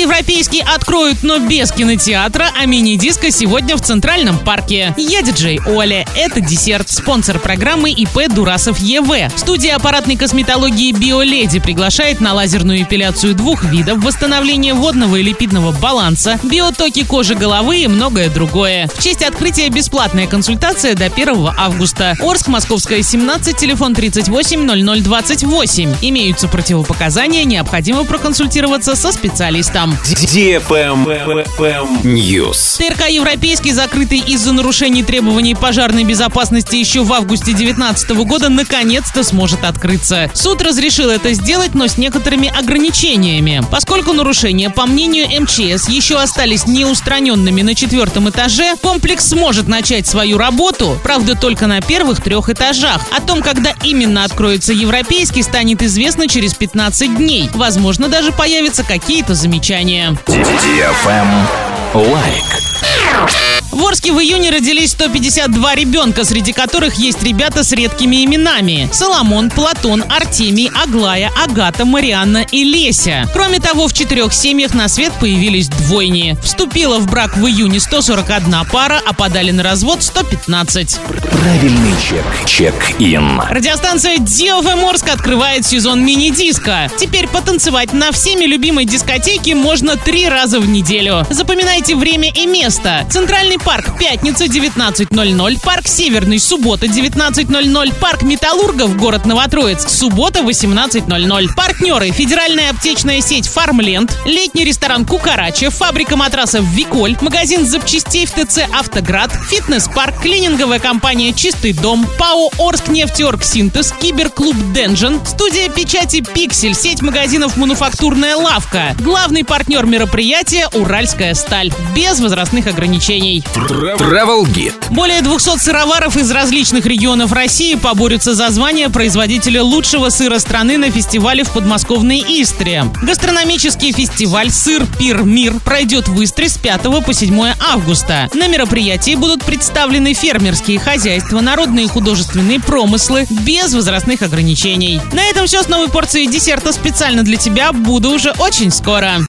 европейский откроют, но без кинотеатра, а мини-диско сегодня в Центральном парке. Я диджей Оля. Это десерт. Спонсор программы ИП Дурасов ЕВ. Студия аппаратной косметологии Биоледи приглашает на лазерную эпиляцию двух видов, восстановление водного и липидного баланса, биотоки кожи головы и многое другое. В честь открытия бесплатная консультация до 1 августа. Орск, Московская, 17, телефон 38 0028. Имеются противопоказания, необходимо проконсультироваться со специалистом. News. ТРК «Европейский», закрытый из-за нарушений требований пожарной безопасности еще в августе 2019 года, наконец-то сможет открыться. Суд разрешил это сделать, но с некоторыми ограничениями. Поскольку нарушения, по мнению МЧС, еще остались неустраненными на четвертом этаже, комплекс сможет начать свою работу, правда, только на первых трех этажах. О том, когда именно откроется «Европейский», станет известно через 15 дней. Возможно, даже появятся какие-то замечания. Лайк. В Орске в июне родились 152 ребенка, среди которых есть ребята с редкими именами. Соломон, Платон, Артемий, Аглая, Агата, Марианна и Леся. Кроме того, в четырех семьях на свет появились двойни. Вступила в брак в июне 141 пара, а подали на развод 115. Правильный чек. Check-in. Радиостанция DFM Орск открывает сезон мини-диско. Теперь потанцевать на всеми любимой дискотеке можно три раза в неделю. Запоминайте время и место. Центральный парк пятница 19.00, парк Северный суббота 19.00, парк Металлургов город Новотроицк суббота 18.00. Партнеры федеральная аптечная сеть Фармленд, летний ресторан Кукарача, фабрика матрасов Виколь, магазин запчастей в ТЦ Автоград, фитнес-парк, клининговая компания Чистый дом, ПАО Орск нефтеорг Синтез, киберклуб Денжен, студия печати Пиксель, сеть магазинов Мануфактурная лавка, главный партнер мероприятия Уральская сталь, без возрастных ограничений. Travel Guide. Более 200 сыроваров из различных регионов России поборются за звание производителя лучшего сыра страны на фестивале в подмосковной Истре. Гастрономический фестиваль «Сыр Пир Мир» пройдет в Истре с 5 по 7 августа. На мероприятии будут представлены фермерские хозяйства, народные и художественные промыслы без возрастных ограничений. На этом все с новой порцией десерта специально для тебя. Буду уже очень скоро.